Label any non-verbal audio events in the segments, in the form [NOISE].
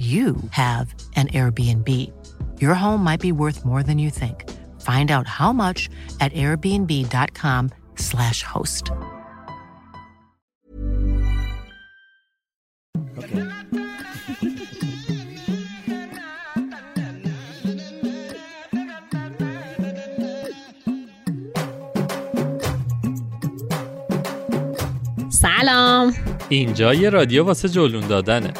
you have an Airbnb. Your home might be worth more than you think. Find out how much at airbnb.com/slash host. سلام اینجا یه رادیو واسه جلون دادنه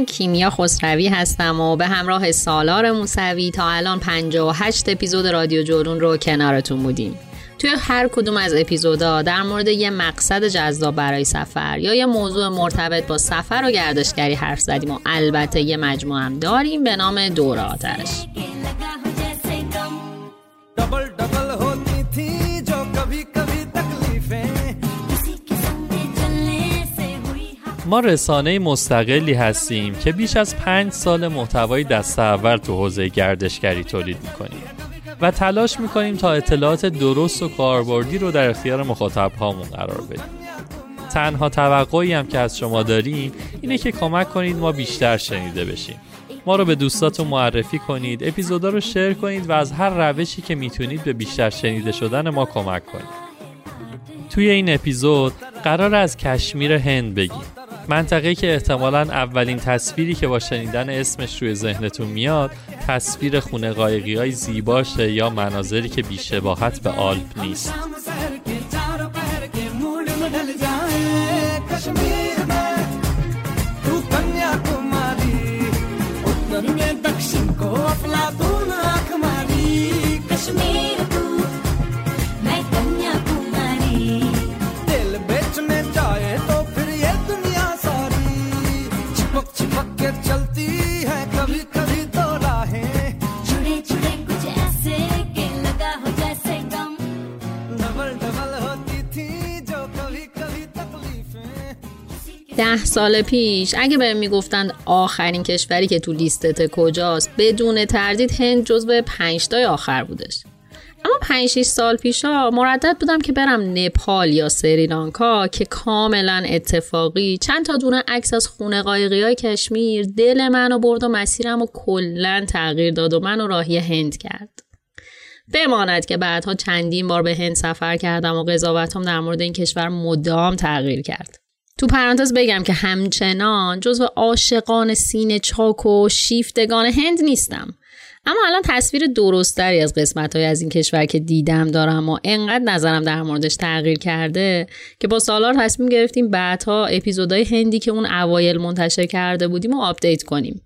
من کیمیا خسروی هستم و به همراه سالار موسوی تا الان 58 اپیزود رادیو جورون رو کنارتون بودیم. توی هر کدوم از اپیزودا در مورد یه مقصد جذاب برای سفر یا یه موضوع مرتبط با سفر و گردشگری حرف زدیم و البته یه مجموعه هم داریم به نام دور آتش. ما رسانه مستقلی هستیم که بیش از پنج سال محتوای دست اول تو حوزه گردشگری تولید می‌کنیم و تلاش می‌کنیم تا اطلاعات درست و کاربردی رو در اختیار مخاطب هامون قرار بدیم. تنها توقعی هم که از شما داریم اینه که کمک کنید ما بیشتر شنیده بشیم. ما رو به دوستاتون معرفی کنید اپیزودا رو شیر کنید و از هر روشی که می‌تونید به بیشتر شنیده شدن ما کمک کنید. توی این اپیزود قرار از کشمیر هند بگیم. منطقه که احتمالا اولین تصویری که با شنیدن اسمش روی ذهنتون میاد تصویر خونه قایقی های زیباشه یا مناظری که بیشباهت به آلپ نیست. ده سال پیش اگه بهم می‌گفتند آخرین کشوری که تو لیستت کجاست بدون تردید هند جزو پنجتای آخر بودش. اما 5 6 سال پیشا مردد بودم که برم نپال یا سریلانکا که کاملا اتفاقی چند تا دونه عکس از خونه قایقی های کشمیر دل منو برد و مسیرم رو کلا تغییر داد و منو راهی هند کرد. بماند که بعدها چندین بار به هند سفر کردم و قضاوتم در مورد این کشور مدام تغییر کرد. تو پرانتز بگم که همچنان جزو عاشقان سینه چاک و شیفتگان هند نیستم. اما الان تصویر درست‌تری از قسمت های از این کشور که دیدم دارم و انقدر نظرم در موردش تغییر کرده که با سالار تصمیم گرفتیم بعدها اپیزودهای هندی که اون اوایل منتشر کرده بودیم و update کنیم.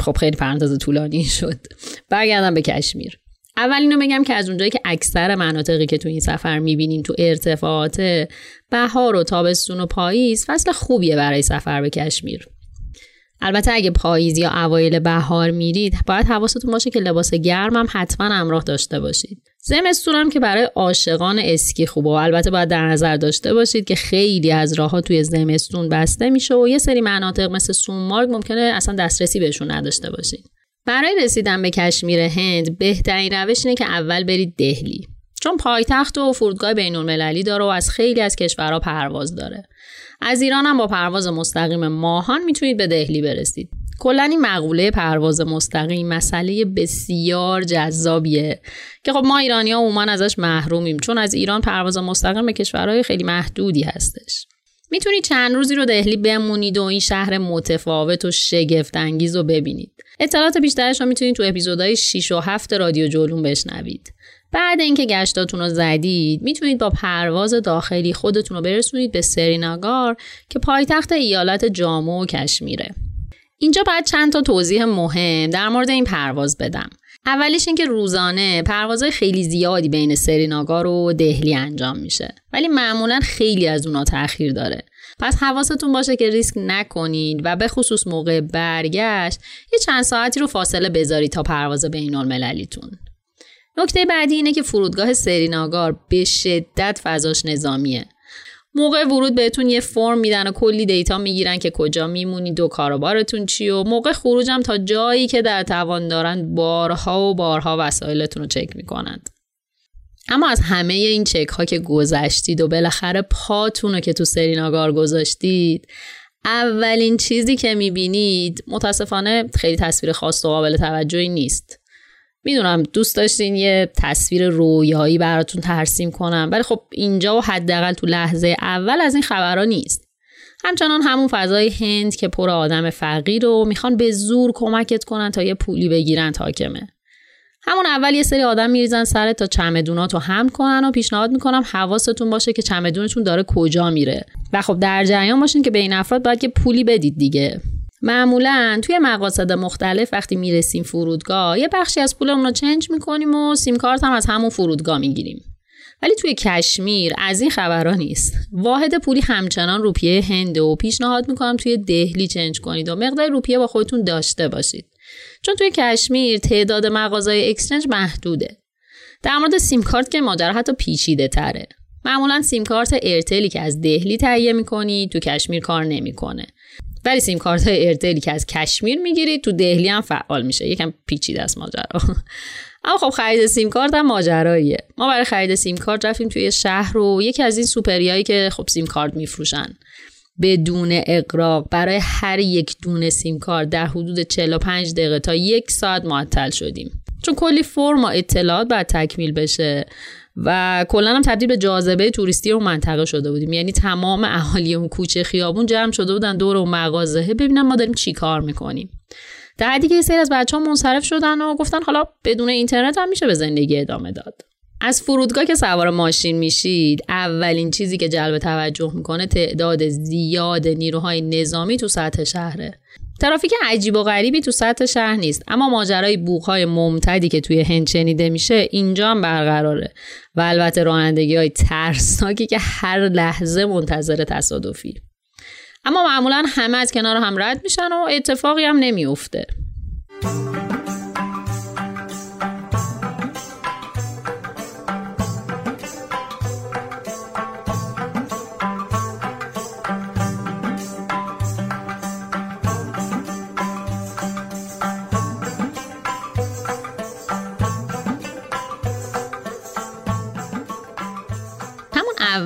خب خیلی پرانتز طولانی شد. برگردم به کشمیر. اول اینو بگم که از اونجایی که اکثر مناطقی که تو این سفر می‌بینیم تو ارتفاعات بهار و تابستون و پاییز فصل خوبیه برای سفر به کشمیر. البته اگه پاییز یا اوایل بهار میرید باید حواستون باشه که لباس گرم هم حتما همراه داشته باشید. زمستون هم که برای عاشقان اسکی خوبه و البته باید در نظر داشته باشید که خیلی از راهها توی زمستون بسته میشه و یه سری مناطق مثل سونمارگ ممکنه اصلا دسترسی بهشون نداشته باشید. برای رسیدن به کشمیر هند بهترین روش اینه که اول برید دهلی. چون پایتخت و فرودگاه بین المللی داره و از خیلی از کشورها پرواز داره. از ایران هم با پرواز مستقیم ماهان می‌تونید به دهلی برسید. کلا این مقوله پرواز مستقیم مسئله بسیار جذابیه که خب ما ایرانی ها عموما ازش محرومیم چون از ایران پرواز مستقیم به کشورهای خیلی محدودی هستش. می‌تونید چند روزی رو دهلی بمونید و این شهر متفاوت و شگفت انگیز رو ببینید. اطلاعات بیشترش رو می‌تونید تو اپیزودهای 6 و 7 رادیو جولون بشنوید. بعد اینکه گشتاتون رو زدید می‌تونید با پرواز داخلی خودتون رو برسونید به سریناگار که پایتخت ایالت جامو و کشمیره. اینجا باید چند تا توضیح مهم در مورد این پرواز بدم. اولیش اینکه روزانه پروازهای خیلی زیادی بین سریناگار و دهلی انجام میشه. ولی معمولا خیلی از اونا تاخیر داره. پس حواستون باشه که ریسک نکنید و به خصوص موقع برگشت یه چند ساعتی رو فاصله بذارید تا پرواز بین المللیتون نکته بعدی اینه که فرودگاه سریناگار به شدت فضاش نظامیه. موقع ورود بهتون یه فرم میدن و کلی دیتا می‌گیرن که کجا میمونید و کاروبارتون چی و موقع خروجم تا جایی که در توان دارن بارها و بارها وسایلتون رو چک می‌کنند. اما از همه این چک ها که گذشتید و بالاخره پاتون رو که تو سریناگار گذاشتید اولین چیزی که می‌بینید متاسفانه خیلی تصویر خاص و قابل توجهی نیست. می‌دونم دوست داشتین یه تصویر رویایی براتون ترسیم کنم ولی خب اینجا و حداقل تو لحظه اول از این خبرها نیست. همچنان همون فضای هند که پر آدم فقیر رو می‌خوان به زور کمکت کنن تا یه پولی بگیرن حاکمه. همون اول یه سری آدم میریزن سر تا چمدونات رو هم کنن و پیشنهاد می‌کنم حواستون باشه که چمدونتون داره کجا میره. و خب در جریان باشین که به این افراد باید که پولی بدید دیگه. معمولا توی مقاصد مختلف وقتی می‌رسیم فرودگاه یه بخشی از پولمون رو چنج می‌کنیم و سیم کارت هم از همون فرودگاه می‌گیریم. ولی توی کشمیر از این خبرها نیست. واحد پولی همچنان روپیه هنده و پیشنهاد می‌کنم توی دهلی چنج کنید و مقدار روپیه با خودتون داشته باشید. چون توی کشمیر تعداد مغازهای اکسچنج محدوده. در مورد سیم کارت که ماجرا حتی پیچیده تره. معمولا سیم کارت ارتلی که از دهلی تهیه می‌کنی تو کشمیر کار نمی‌کنه. ولی سیم کارت های ارتلی که از کشمیر می‌گیرید تو دهلی هم فعال میشه. یکم پیچیده است ماجرا. [LAUGHS] اما خب خرید سیم کارت هم ماجراییه. ما برای خرید سیم کارت رفتیم توی شهر و یکی از این سوپریایی که خب سیم کارت میفروشن. بدون اقراق برای هر یک دونه سیم کارت در حدود 45 دقیقه تا یک ساعت معطل شدیم. چون کلی فرم و اطلاعات باید تکمیل بشه و کلا هم تبدیل به جاذبه توریستی اون منطقه شده بودیم. یعنی تمام اهالی اون کوچه خیابون جمع شده بودن دور اون مغازه. ببینم ما داریم چی کار می‌کنیم. در حدی که سری از بچه ها منصرف شدن و گفتن حالا بدون اینترنت هم میشه به زندگی ادامه داد. از فرودگاه که سوار ماشین میشید اولین چیزی که جلب توجه می‌کنه تعداد زیاد نیروهای نظامی تو سطح شهره. ترافیک عجیب و غریبی تو سطح شهر نیست اما ماجرای بوغهای ممتدی که توی هند شنیده میشه اینجا هم برقراره و البته رانندگی های ترسناکی که هر لحظه منتظر تصادفی. اما معمولا همه از کنار هم رد میشن و اتفاقی هم نمیافته.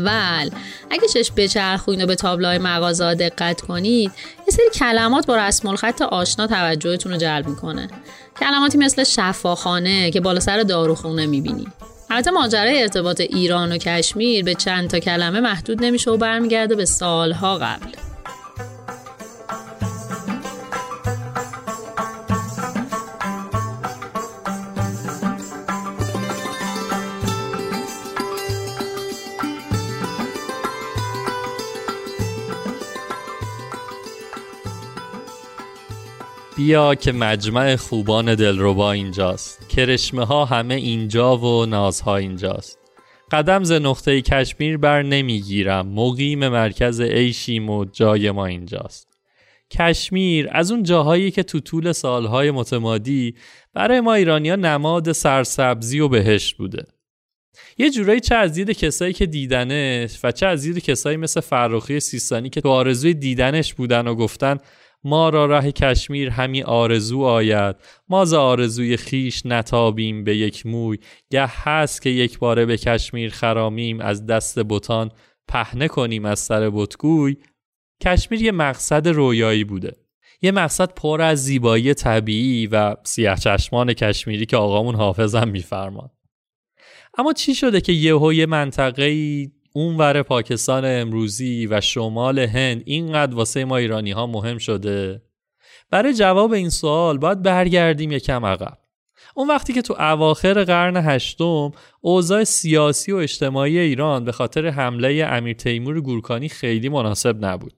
اول. اگه چشم بچرخونید و به تابلوهای مغازه دقت کنید یه سری کلمات با رسم الخط آشنا توجهتون رو جلب می‌کنه. کلماتی مثل شفاخانه که بالا سر داروخونه می‌بینی. البته ماجرای ارتباط ایران و کشمیر به چند تا کلمه محدود نمیشه و برمیگرده به سالها قبل. بیا که مجمع خوبان دلربا اینجاست. کرشمه ها همه اینجا و نازها اینجاست. قدم ز نقطه کشمیر بر نمی‌گیرم. مقیم مرکز عیشیم و جای ما اینجاست. کشمیر از اون جاهایی که تو طول سالهای متمادی برای ما ایرانیا نماد سرسبزی و بهشت بوده. یه جورایی چه از دید کسایی که دیدنش و چه از دید کسایی مثل فرخی سیستانی که تو آرزوی دیدنش بودن و گفتن ما را ره کشمیر همی آرزو آید. ما ز آرزوی خیش نتابیم به یک موی. گه هست که یک باره به کشمیر خرامیم از دست بتان پهنه کنیم از سر بتگوی. کشمیر یه مقصد رویایی بوده. یه مقصد پر از زیبایی طبیعی و سیاه چشمان کشمیری که آقامون حافظم میفرمان اما چی شده که یهو یه منطقه اونور پاکستان امروزی و شمال هند اینقدر واسه ما ایرانی ها مهم شده؟ برای جواب این سوال باید برگردیم یکم عقب. اون وقتی که تو اواخر قرن هشتم اوضاع سیاسی و اجتماعی ایران به خاطر حمله امیر تیمور گورکانی خیلی مناسب نبود.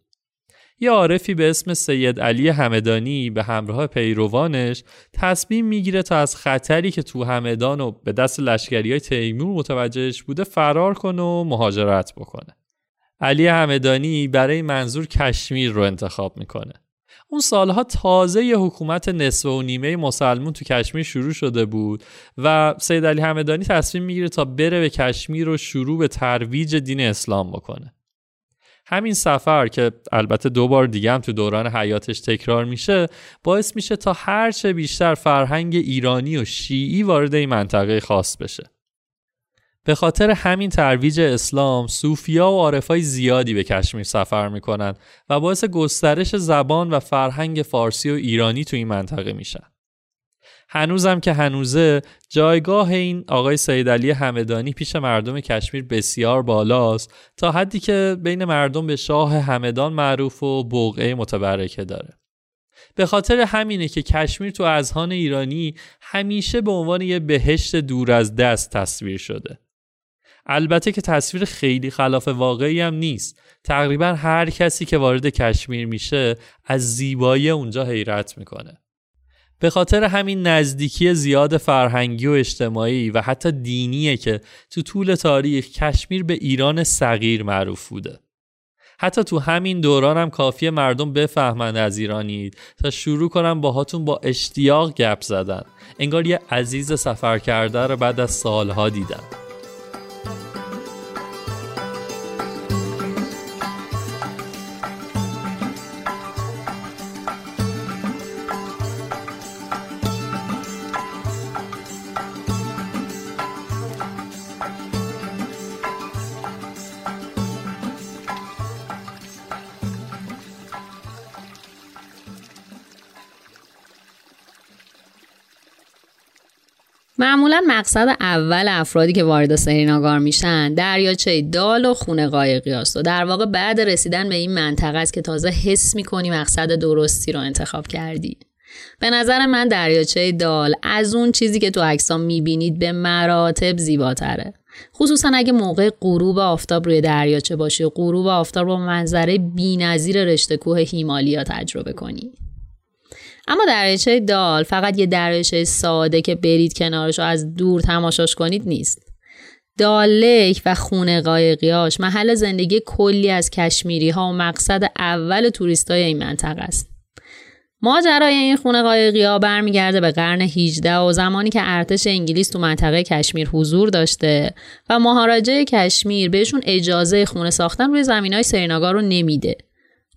یه عارفی به اسم سید علی همدانی به همراه پیروانش تصمیم می‌گیره تا از خطری که تو همدان و به دست لشکری های تیمور متوجهش بوده فرار کنه و مهاجرت بکنه. علی همدانی برای منظور کشمیر رو انتخاب می‌کنه. اون سالها تازه یه حکومت نصف و نیمه مسلمون تو کشمیر شروع شده بود و سید علی همدانی تصمیم می‌گیره تا بره به کشمیر و شروع به ترویج دین اسلام بکنه. همین سفر که البته دو بار دیگه هم تو دوران حیاتش تکرار میشه باعث میشه تا هرچه بیشتر فرهنگ ایرانی و شیعی وارد این منطقه خاص بشه. به خاطر همین ترویج اسلام صوفیا و عارفای زیادی به کشمیر سفر می‌کنن و باعث گسترش زبان و فرهنگ فارسی و ایرانی تو این منطقه میشن. هنوزم که هنوزه جایگاه این آقای سید علی همدانی پیش مردم کشمیر بسیار بالاست تا حدی که بین مردم به شاه همدان معروف و بوقعه متبرکه داره. به خاطر همینه که کشمیر تو اذهان ایرانی همیشه به عنوان یه بهشت دور از دست تصویر شده. البته که تصویر خیلی خلاف واقعی هم نیست. تقریبا هر کسی که وارد کشمیر میشه از زیبایی اونجا حیرت می‌کنه. به خاطر همین نزدیکی زیاد فرهنگی و اجتماعی و حتی دینیه که تو طول تاریخ کشمیر به ایران صغیر معروف بوده. حتی تو همین دوران هم کافی مردم بفهمند از ایرانید تا شروع کنن باهاتون با اشتیاق گپ زدن. انگار یه عزیز سفر کرده رو بعد از سالها دیدن. معمولا مقصد اول افرادی که وارد سریناگار میشن دریاچه دال و خونه قایقی است و در واقع بعد رسیدن به این منطقه است که تازه حس می‌کنی مقصد درستی رو انتخاب کردی. به نظر من دریاچه دال از اون چیزی که تو عکس‌ها می‌بینید به مراتب زیباتره. خصوصا اگه موقع غروب آفتاب روی دریاچه باشی و غروب آفتاب رو منظره بی‌نظیر رشته کوه هیمالیا تجربه کنی. اما دریاچه دال فقط یه دریاچه ساده که برید کنارش و از دور تماشاش کنید نیست. دالک و خونه قایقیاش محل زندگی کلی از کشمیری ها و مقصد اول توریست های این منطقه است. ماجرای این خونه قایقی ها برمیگرده به قرن 18 و زمانی که ارتش انگلیس تو منطقه کشمیر حضور داشته و مهاراجه کشمیر بهشون اجازه خونه ساختن روی زمین های سریناگار رو نمیده.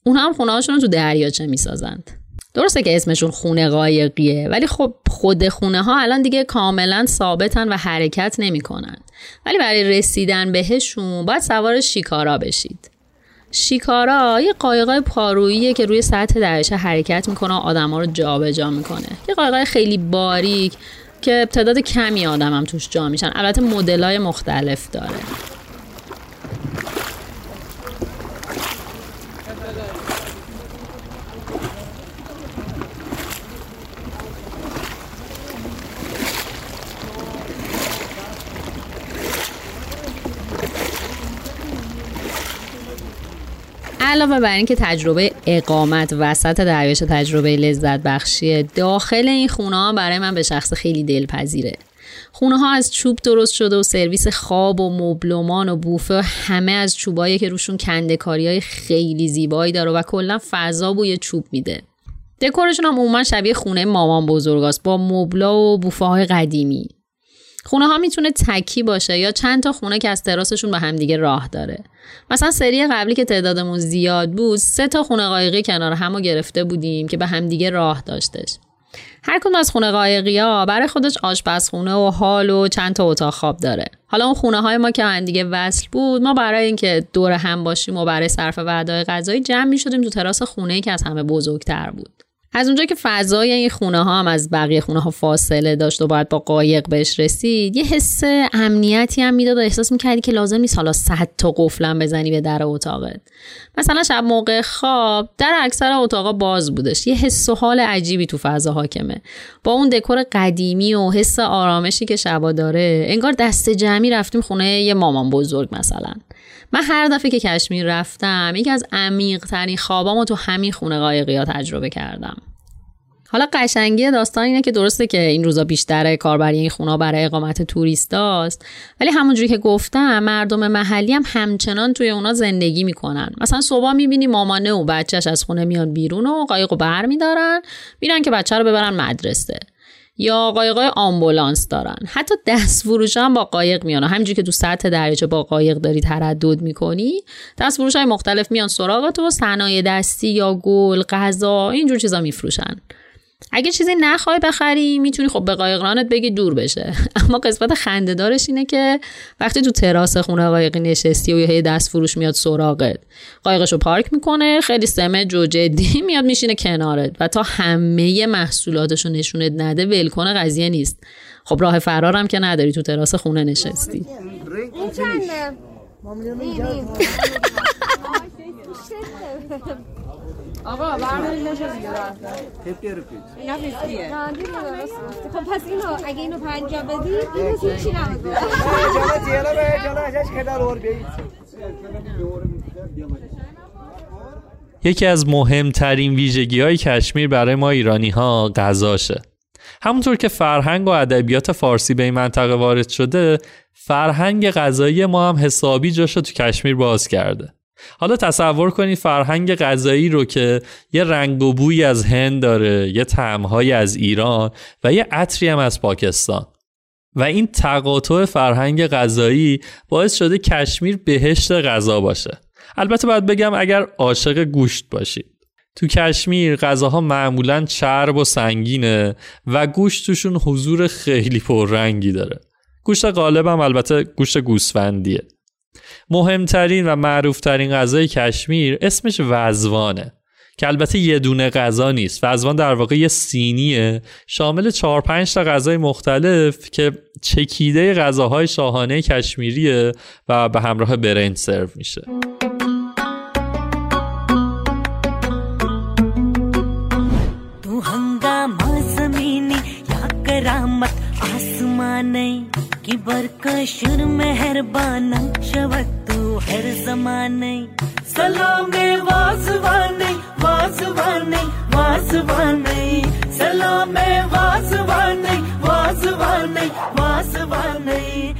اون هم خونه هاشون رو تو دریاچه می‌سازند. درسته که اسمشون خونه قایقیه ولی خب خود خونه ها الان دیگه کاملا ثابتن و حرکت نمی‌کنن. ولی برای رسیدن بهشون باید سوار شیکارا بشید. شیکارا یه قایقای پاروییه که روی سطح دریاچه حرکت می‌کنه و آدما رو جابجا می‌کنه. یه قایقای خیلی باریک که تعداد کمی آدم هم توش جا میشن. البته مدلای مختلف داره. علاوه بر اینکه تجربه اقامت وسط دریاچه تجربه لذت بخشیه داخل این خونه ها برای من به شخص خیلی دلپذیره. خونه ها از چوب درست شده و سرویس خواب و مبلمان و بوفه همه از چوبایی که روشون کندکاری های خیلی زیبایی داره و کلا فضا بوی چوب میده. دکورشون هم عموما شبیه خونه مامان بزرگاست با مبلا و بوفه های قدیمی. خونه ها می‌تونه تکی باشه یا چند تا خونه که از تراسشون به همدیگه راه داره. مثلا سری قبلی که تعدادمون زیاد بود سه تا خونه قایقی کنار همو گرفته بودیم که به همدیگه راه داشتش. هر کدوم از خونه قایقی ها برای خودش آشپزخونه و حال و چند تا اتاق خواب داره. حالا اون خونه های ما که هم دیگه وصل بود ما برای اینکه دور هم باشیم و برای صرف وعدای غذایی جمع می شدیم تو تراس خونه ای که از همه بزرگتر بود. از اونجا که فضای این خونه ها هم از بقیه خونه ها فاصله داشت و باید با قایق بهش رسید یه حس امنیتی هم می‌داد و احساس می‌کردی که لازم نیست حالا صد تا قفلم بزنی به در اتاقت. مثلا شب موقع خواب در اکثر اتاقا باز بودش. یه حس و حال عجیبی تو فضا حاکمه. با اون دکور قدیمی و حس آرامشی که شبا داره انگار دست جمعی رفتیم خونه یه مامان بزرگ مثلا. من هر دفعه که کشمیر رفتم یکی از عمیق ترین خوابامو تو همین خونه قایقی تجربه کردم. حالا قشنگی داستان اینه که درسته که این روزا بیشتر کاربری این خونه برای اقامت توریستاست ولی همونجوری که گفتم مردم محلی هم همچنان توی اونا زندگی می‌کنن. مثلا صبح می‌بینی مامانه و بچهش از خونه میان بیرون و قایق بر میدارن میرن که بچه رو ببرن مدرسه. یا قایقای آمبولانس دارن. حتی دست فروش هم با قایق میان. همینجوری که تو سطح دریاچه با قایق داری تردد می‌کنی دست فروش های مختلف میان سراغت و صنایع دستی یا گل غذا اینجور چیزا میفروشن. اگه چیزی نخوای بخری می‌تونی خب به قایقرانت بگی دور بشه. [LAUGHS] اما قسمت خندهدارش اینه که وقتی تو تراس خونه قایقی نشستی و یه دست فروش میاد سراغت قایقشو پارک می‌کنه خیلی سمج و جدی میاد میشینه کنارت و تا همه محصولاتشو نشونت نده ولکن قضیه نیست. خب راه فرارم که نداری تو تراس خونه نشستی. [LAUGHS] آقا بردارید دیگه. اینا فیفتیه خب پس اینو اگه اینو پنجا بدی اینو هیچی نبود. یکی از مهمترین ویژگی های کشمیر برای ما ایرانی ها غذاشه همونطور که فرهنگ و ادبیات فارسی به این منطقه وارد شده فرهنگ غذایی ما هم حسابی جاشو تو کشمیر باز کرده. حالا تصور کنید فرهنگ غذایی رو که یه رنگ و بوی از هند داره یه طعمهایی از ایران و یه عطری هم از پاکستان. و این تقاطع فرهنگ غذایی باعث شده کشمیر بهشت غذا باشه. البته باید بگم اگر عاشق گوشت باشید تو کشمیر غذاها معمولا چرب و سنگینه و گوشت توشون حضور خیلی پررنگی داره. گوشت غالب هم البته گوشت گوسفندیه. مهمترین و معروفترین غذای کشمیر اسمش وزوانه که البته یه دونه غذا نیست. وزوان در واقع یه سینیه شامل 4 5 تا غذای مختلف که چکیده غذاهای شاهانه کشمیریه و به همراه برنج سرو میشه. زمانه كبر كشر مهربانا شوقتو هر زمانه سلام واسوانه واسوانه واسوانه سلام واسوانه واسوانه واسوانه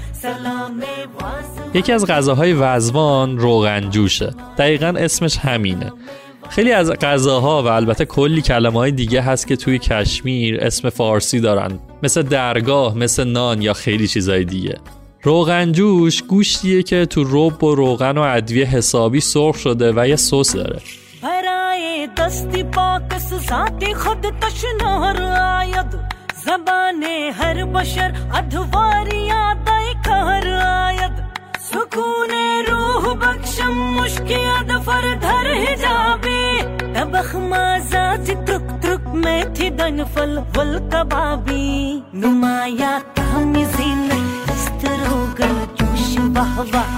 یکی از غذاهای وزوان روغن جوشه. دقیقا اسمش همینه. خیلی از غذاها و البته کلی کلمه های دیگه هست که توی کشمیر اسم فارسی دارن. مثل درگاه مثل نان یا خیلی چیزای دیگه. روغنجوش گوشتیه که تو رب و روغن و ادویه حسابی سرخ شده و یه سس داره. دستی پاکس ذات خود تشنه آید. زبان هر بشر ادواری آدائی کار آید. सुकूने रूह बख्शम मुश्कियाद फर धर हिजाबी। तबख माजाज त्रुक त्रुक में थी दन फल फल कबाबी नुमाया तामिजीन इस्तरोगल जोश वाह वाह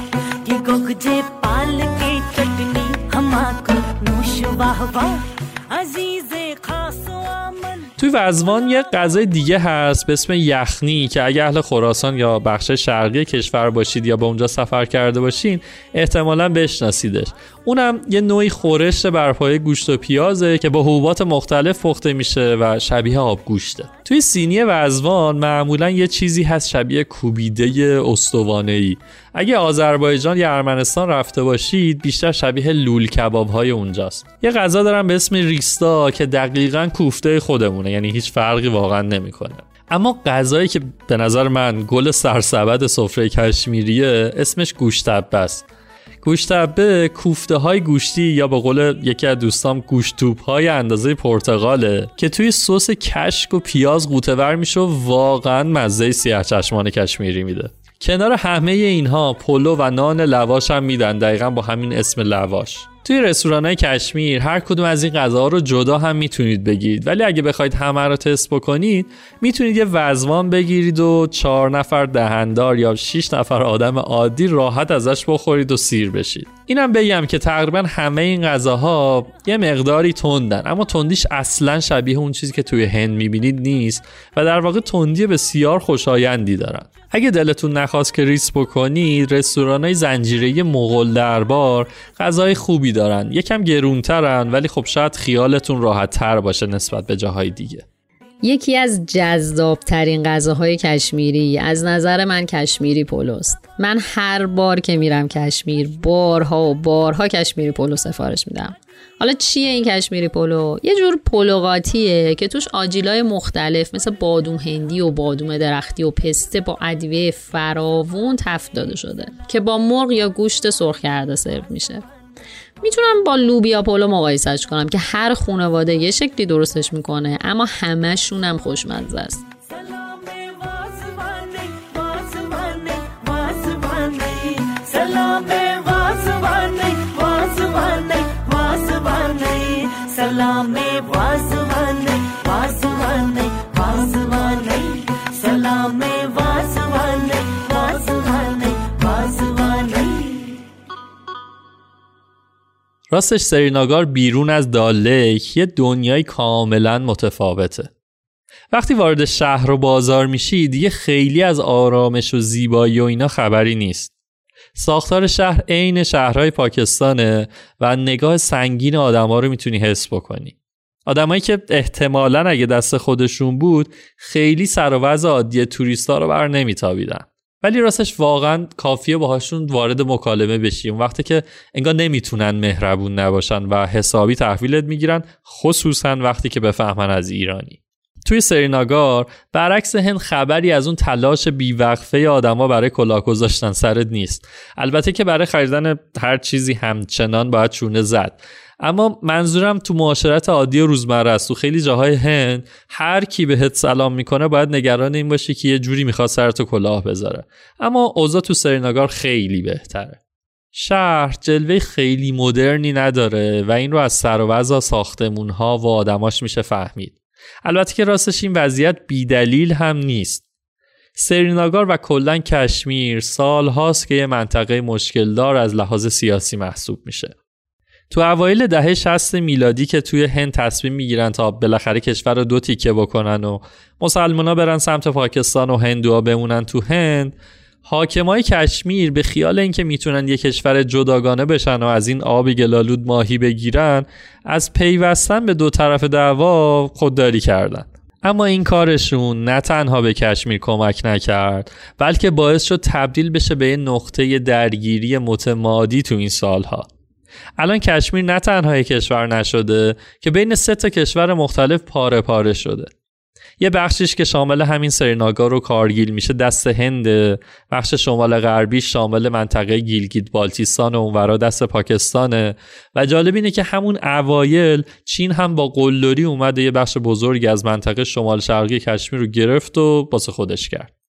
ये गोगजे पाल के चटनी हमाको नोश वाह वाह अजीजे توی وزوان یه غذای دیگه هست به اسم یخنی که اگه اهل خراسان یا بخش شرقی کشور باشید یا به اونجا سفر کرده باشین احتمالا بشناسیدش. اونم یه نوعی خورش بر پایه گوشت و پیازه که با حبوبات مختلف پخته میشه و شبیه آب گوشته. توی سینی وزوان معمولا یه چیزی هست شبیه کوبیده استوانه ای اگه آذربایجان یا ارمنستان رفته باشید بیشتر شبیه لول کباب های اونجاست. یه غذا دارم به اسم ریستا که دقیقا کوفته خودمونه یعنی هیچ فرقی واقعا نمی‌کنه. اما غذایی که به نظر من گل سرسبد سفره کشمیریه اسمش گوشتبه است گوشتبه کوفته های گوشتی یا به قول یکی از دوستام گوشتوب های اندازه پرتغاله که توی سس کشک و پیاز قوطه ور میشه و واقعا مزه سیاه چشمان کشمیری میده. کنار همه اینها پلو و نان لواش هم میدن. دقیقا با همین اسم لواش. توی رستوران کشمیر هر کدوم از این غذاها رو جدا هم می‌تونید بگیرید. ولی اگه بخواید همه رو تست بکنید می‌تونید یه وزوان بگیرید و چهار نفر دهندار یا 6 نفر آدم عادی راحت ازش بخورید و سیر بشید. اینم بگم که تقریبا همه این غذاها یه مقداری تندن اما تندیش اصلا شبیه اون چیزی که توی هند می‌بینید نیست و در واقع تندی بسیار خوشایندی دارن. اگه دلتون نخواست که ریس بکنید رستوران های زنجیره مغول دربار غذای خوبی دارن. یکم گرونترن ولی خب شاید خیالتون راحت تر باشه نسبت به جاهای دیگه. یکی از جذاب ترین غذاهای کشمیری از نظر من کشمیری پلوست. من هر بار که میرم کشمیر بارها و بارها کشمیری پلو سفارش میدم. حالا چیه این کشمیری پلو؟ یه جور پلو قاطیه که توش آجیلای مختلف مثل بادوم هندی و بادوم درختی و پسته با ادویه فراوون تفت داده شده که با مرغ یا گوشت سرخ کرده سرو میشه. می‌تونم با لوبیا پلو مقایسش کنم که هر خانواده یه شکلی درستش می‌کنه اما همشون هم خوشمزه است. راستش سریناگار بیرون از دالیک یه دنیای کاملا متفاوته. وقتی وارد شهر و بازار میشی دیگه خیلی از آرامش و زیبایی و اینا خبری نیست. ساختار شهر عین شهرهای پاکستانه و نگاه سنگین آدما رو می‌تونی حس بکنی. آدمایی که احتمالا اگه دست خودشون بود خیلی سر و وضع عادی توریستا رو بر نمیتابیدن. ولی راستش واقعا کافیه باهاشون وارد مکالمه بشی. اون وقتی که انگار نمی‌تونن مهربون نباشن و حسابی تحویلت می‌گیرن خصوصا وقتی که بفهمن از ایرانی. توی سریناگار برعکس هند خبری از اون تلاش بیوقفه آدما برای کلاه گذاشتن سرت نیست. البته که برای خریدن هر چیزی همچنان باید چونه زد. اما منظورم تو معاشرت عادی روزمره است. تو خیلی جاهای هند هر کی بهت سلام می‌کنه باید نگران این باشی که یه جوری می‌خواد سرتو کلاه بذاره. اما اوضاع تو سریناگار خیلی بهتره. شهر جلوه خیلی مدرنی نداره و این رو از سر و وضع ساختمون ها و آدماش میشه فهمید. البته که راستش این وضعیت بیدلیل هم نیست. سریناگار و کلا کشمیر سال هاست که یه منطقه مشکلدار از لحاظ سیاسی محسوب میشه. تو اوایل دهه 60 میلادی که توی هند تصمیم می‌گیرن تا بالاخره کشور رو دو تیکه بکنن و مسلمونا برن سمت پاکستان و هندوها بمونن تو هند حاکمای کشمیر به خیال اینکه می‌تونن یه کشور جداگانه بشن و از این آب گلالود ماهی بگیرن از پیوستن به دو طرف دعوا خودداری کردن. اما این کارشون نه تنها به کشمیر کمک نکرد بلکه باعث شد تبدیل بشه به نقطه درگیری متمادی تو این سالها. الان کشمیر نه تنها کشور نشده که بین سه تا کشور مختلف پاره پاره شده. یه بخشش که شامل همین سریناگار و کارگیل میشه دست هنده بخش شمال غربی شامل منطقه گیلگیت بالتیستان و اونورا دست پاکستانه و جالب اینه که همون اوایل چین هم با قلدری اومده یه بخش بزرگی از منطقه شمال شرقی کشمیر رو گرفت و باسه خودش کرد.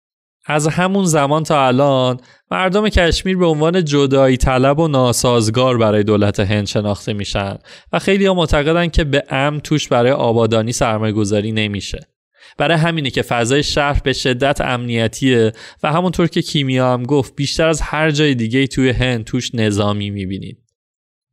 از همون زمان تا الان مردم کشمیر به عنوان جدایی طلب و ناسازگار برای دولت هند شناخته میشن و خیلی ها معتقدن که به ام توش برای آبادانی سرمایه گذاری نمیشه. برای همینه که فضای شهر به شدت امنیتیه و همونطور که کیمیا هم گفت بیشتر از هر جای دیگه توی هند توش نظامی می‌بینید.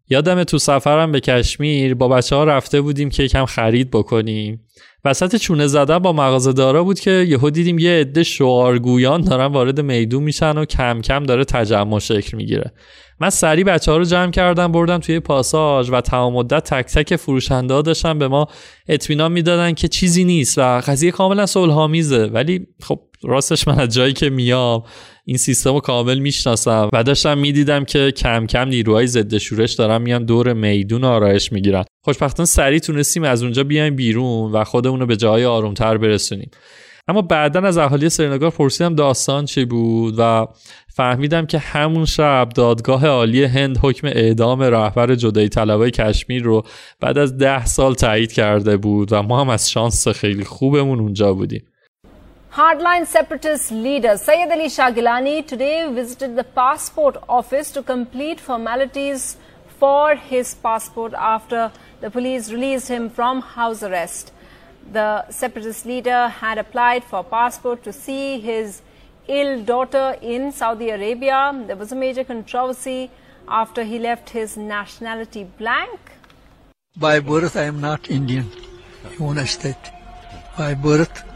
یادم تو سفرم به کشمیر با بچه ها رفته بودیم که یکم خرید بکنیم. وسط چونه زدن با مغازه دارا بود که یهو دیدیم یه عده شعارگویان دارن وارد میدون میشن و کم کم داره تجمع شکل می‌گیره. من سریع بچه ها رو جمع کردم بردم توی پاساژ و تمام مدت تک تک فروشنده داشتن به ما اطمینان می‌دادن که چیزی نیست و قضیه کاملا صلحآمیزه. ولی خب راستش من از جایی که میام این سیستم رو کامل می‌شناسم. و داشتم می‌دیدم که کم کم نیروهای ضد شورش دارن میان دور میدون آرایش می‌گیرن. خوشبختانه سریع تونستیم از اونجا بیایم بیرون و خودمون رو به جای آرومتر برسونیم. اما بعدا از اهالی سرینگار پرسیدم داستان چی بود و فهمیدم که همون شب دادگاه عالی هند حکم اعدام رهبر جدایی طلبای کشمیر رو بعد از ده سال تایید کرده بود و ما هم از شانس خیلی خوبمون اونجا بودیم. Hardline separatist leader Sayyid Ali Shah Gilani today visited the passport office to complete formalities for his passport after the police released him from house arrest. The separatist leader had applied for passport to see his ill daughter in Saudi Arabia. There was a major controversy after he left his nationality blank. By birth, I am not Indian. United States. By birth,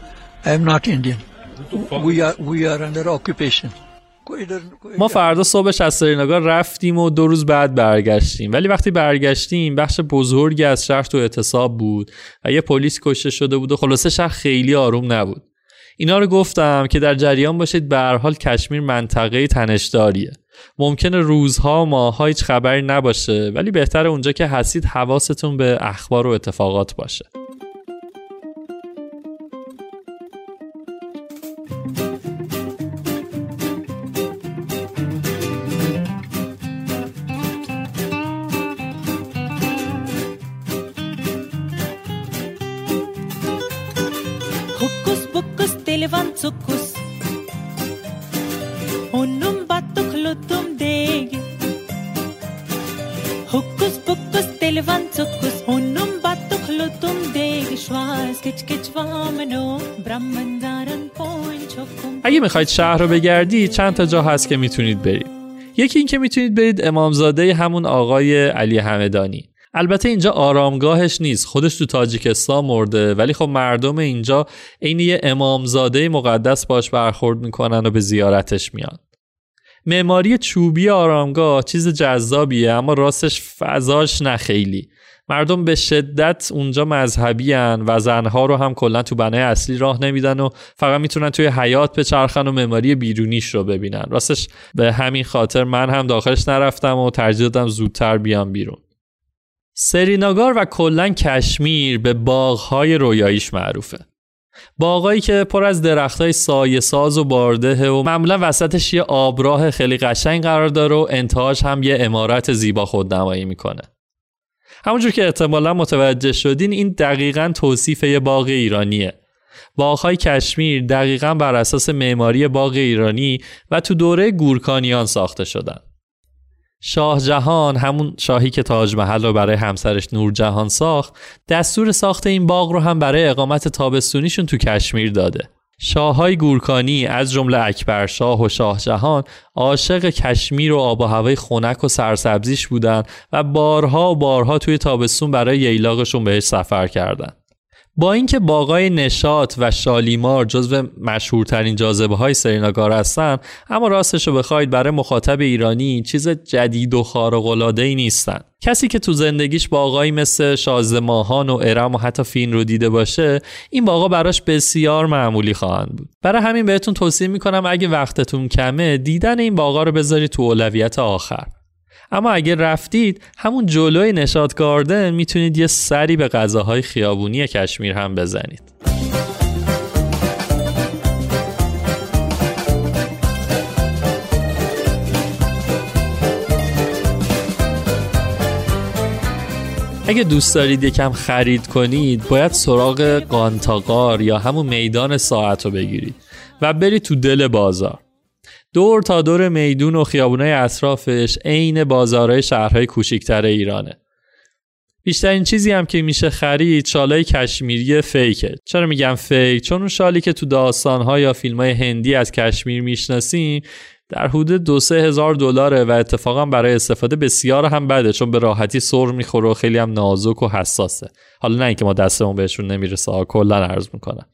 I am not Indian. We are we are under occupation. ما فردا صبحش از سرینگار رفتیم و دو روز بعد برگشتیم. ولی وقتی برگشتیم بخش بزرگی از شهر تو اعتصاب بود. و یه پلیس کشته شده بود و خلاصه شهر خیلی آروم نبود. اینا رو گفتم که در جریان باشید به هر حال کشمیر منطقه تنشداریه. ممکنه روزها و ماهها هیچ خبری نباشه ولی بهتر اونجا که هستید حواستون به اخبار و اتفاقات باشه. اگه می‌خواید شهر رو بگردید چند تا جا هست که می‌تونید برید. یکی این که می‌تونید برید امامزاده همون آقای علی همدانی البته اینجا آرامگاهش نیست. خودش تو تاجیکستان مرده ولی خب مردم اینجا عین یه امامزاده مقدس باش برخورد می‌کنن و به زیارتش میان. معماری چوبی آرامگاه چیز جذابیه اما راستش فضاش نه خیلی. مردم به شدت اونجا مذهبی هن و زنها رو هم کلا تو بنای اصلی راه نمیدن و فقط می‌تونن توی حیات بچرخن و معماری بیرونیش رو ببینن. راستش به همین خاطر من هم داخلش نرفتم و ترجیح دادم زودتر بیام بیرون. سریناگار و کلا کشمیر به باغهای رویاییش معروفه. باغایی که پر از درختای سایه ساز و باردهه و معمولا وسطش یه آبراه خیلی قشنگ قرار داره و انتهاش هم یه امارت زیبا خودنمایی می‌کنه. همونجور که احتمالا متوجه شدین این دقیقا توصیف یه باغ ایرانیه. باغهای کشمیر دقیقا بر اساس معماری باغ ایرانی و تو دوره گورکانیان ساخته شدن. شاه جهان همون شاهی که تاج محل رو برای همسرش نور جهان ساخت دستور ساخت این باغ رو هم برای اقامت تابستونیشون تو کشمیر داده. شاههای گورکانی از جمله اکبر شاه و شاه جهان عاشق کشمیر و آب و هوای خنک و سرسبزیش بودن و بارها و بارها توی تابستون برای ییلاقشون بهش سفر کردن. با اینکه باغای نشاط و شالیمار جزو مشهورترین جاذبه های سریناگار هستن اما راستش رو بخواید برای مخاطب ایرانی چیز جدید و خارق العاده ای نیستن. کسی که تو زندگیش باغایی مثل شازماهان و ارم و حتی فین رو دیده باشه این باغا براش بسیار معمولی خواهند بود. برای همین بهتون توصیه می‌کنم اگه وقتتون کمه دیدن این باغا رو بذارید تو اولویت آخر. اما اگه رفتید همون جلوی نشاط گاردن می‌تونید یه سری به غذاهای خیابونی کشمیر هم بزنید. اگه دوست دارید یکم خرید کنید باید سراغ قانتاقار یا همون میدان ساعت رو بگیرید و برید تو دل بازار. دور تا دور میدون و خیابونای اطرافش عین بازارهای شهرهای کوچیکتر ایرانه. بیشترین چیزی هم که میشه خرید شالای کشمیری فیکه. چرا میگم فیک؟ چون اون شالی که تو داستانها یا فیلمهای هندی از کشمیر می‌شناسیم در حدود دو سه هزار دلاره و اتفاقا برای استفاده بسیار هم بده چون به راحتی سر می‌خوره و خیلی هم نازک و حساسه. حالا نه اینکه ما دستمون بهشون نمی‌رسه کلا عرض می‌کنم.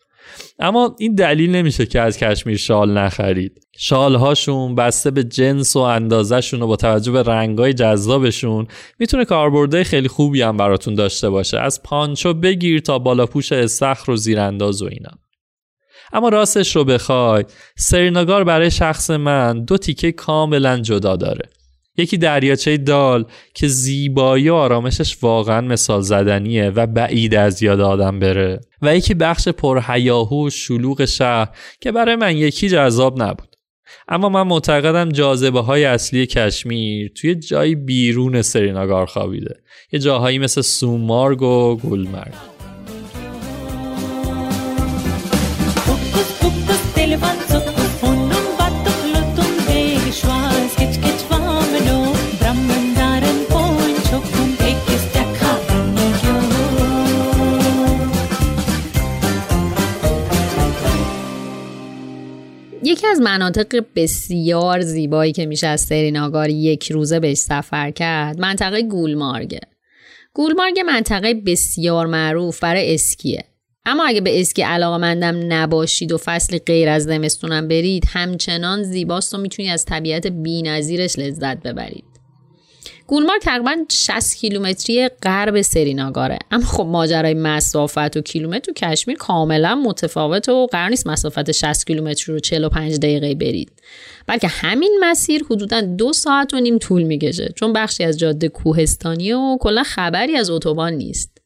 اما این دلیل نمیشه که از کشمیر شال نخرید. شال هاشون بسته به جنس و اندازهشون و با توجه به رنگای جذابشون می‌تونه کاربردهای خیلی خوبی هم براتون داشته باشه. از پانچو بگیر تا بالا پوش استخر و زیرانداز و اینا. اما راستش رو بخوای سریناگار برای شخص من دو تیکه کاملا جدا داره. یکی دریاچه دال که زیبایی و آرامشش واقعا مثال زدنیه و بعید از یاد آدم بره. و یکی بخش پرهیاهو و شلوغ شهر که برای من یکی جذاب نبود. اما من معتقدم جاذبه های اصلی کشمیر توی جایی بیرون سریناگار خوابیده. یه جاهایی مثل سومارگ و گلمرگ. یکی از مناطق بسیار زیبایی که میشه از سریناگار یک روزه بهش سفر کرد منطقه گولمارگه. گولمارگ منطقه بسیار معروف برای اسکیه. اما اگه به اسکی علاقمندم نباشید و فصل غیر از زمستونم برید همچنان زیباست و می‌تونید از طبیعت بینظیرش لذت ببرید. گولمارگ تقریبا 60 کیلومتری غرب سریناگاره. اما خب ماجرای مسافت و کیلومتر تو کشمیر کاملا متفاوت و قرار نیست مسافت 60 کیلومتری رو 45 دقیقه برید. بلکه همین مسیر حدودا دو ساعت و نیم طول می‌کشه چون بخشی از جاده کوهستانی و کلا خبری از اتوبان نیست.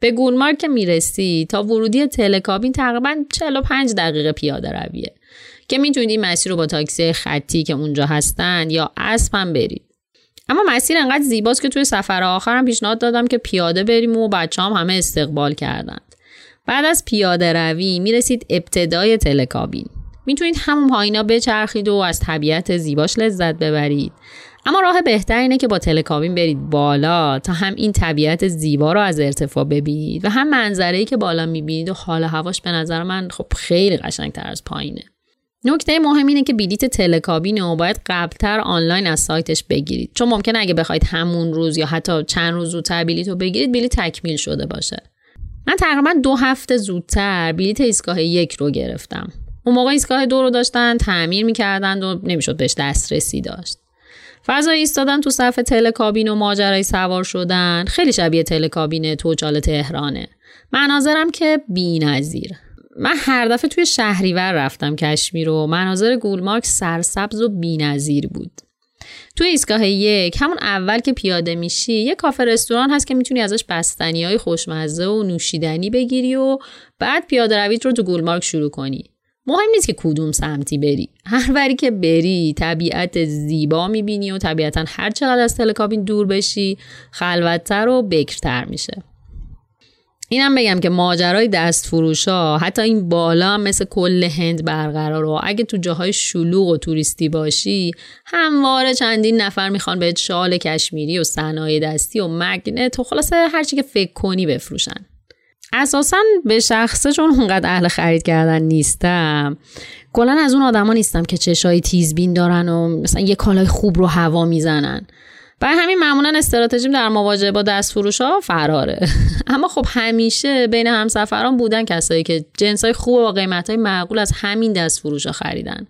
به گولمارگ که می‌رسی تا ورودی تلکابین تقریبا 45 دقیقه پیاده رویه. که می‌تونید این مسیر رو با تاکسی خطی که اونجا هستن یا اسب هم برید. اما مسیر انقدر زیباست که توی سفر آخرم پیشنهاد دادم که پیاده بریم و بچه هم همه استقبال کردند. بعد از پیاده روی می‌رسید ابتدای تلکابین. می‌تونید همون پایینا بچرخید و از طبیعت زیباش لذت ببرید. اما راه بهتر اینه که با تلکابین برید بالا تا هم این طبیعت زیبا رو از ارتفاع ببینید و هم منظره که بالا می‌بینید و حال هواش به نظر من خب خیلی قشنگتر از پایینه. نکته مهم اینه که بلیت تلکابین رو باید قبلتر آنلاین از سایتش بگیرید. چون ممکن اگه بخواید همون روز یا حتی چند روز زودتر بلیت رو بگیرید بلیت تکمیل شده باشه. من تقریبا دو هفته زودتر بلیت ایستگاه یک رو گرفتم. اون موقع ایستگاه دو رو داشتن تعمیر می‌کردند و نمی‌شد بهش دسترسی داشت. فضای ایستادن تو صف تلکابین و ماجرای سوار شدن خیلی شبیه تلکابین توچال تهرانه. مناظرم که بی‌نظیر. من هر دفعه توی شهریور رفتم کشمیر و مناظر گولمارک سرسبز و بی‌نظیر بود. توی ایستگاه یک همون اول که پیاده میشی یه کافه رستوران هست که می‌تونی ازش بستنی های خوشمزه و نوشیدنی بگیری و بعد پیاده رویت رو تو گولمارک شروع کنی. مهم نیست که کدوم سمتی بری. هر وری که بری طبیعت زیبا می‌بینی و طبیعتا هر چقدر از تلکابین دور بشی خلوتتر و بکرتر میشه. اینم بگم که ماجرای دست فروش ها حتی این بالا هم مثل کل هند برقرار و اگه تو جاهای شلوغ و توریستی باشی همواره چندین نفر می‌خوان بهت شال کشمیری و صنایع دستی و مگنت و خلاصه هرچی که فکر کنی بفروشن. اساسا به شخصه چون اونقدر اهل خرید کردن نیستم. کلا از اون آدما نیستم که چشای تیزبین دارن و مثلا یه کالای خوب رو هوا می‌زنن. برای همین معمولا استراتژیم در مواجهه با دست فروش ها فراره. [LAUGHS] اما خب همیشه بین همسفران بودن کسایی که جنس های خوب و قیمت های معقول از همین دست فروش ها خریدن.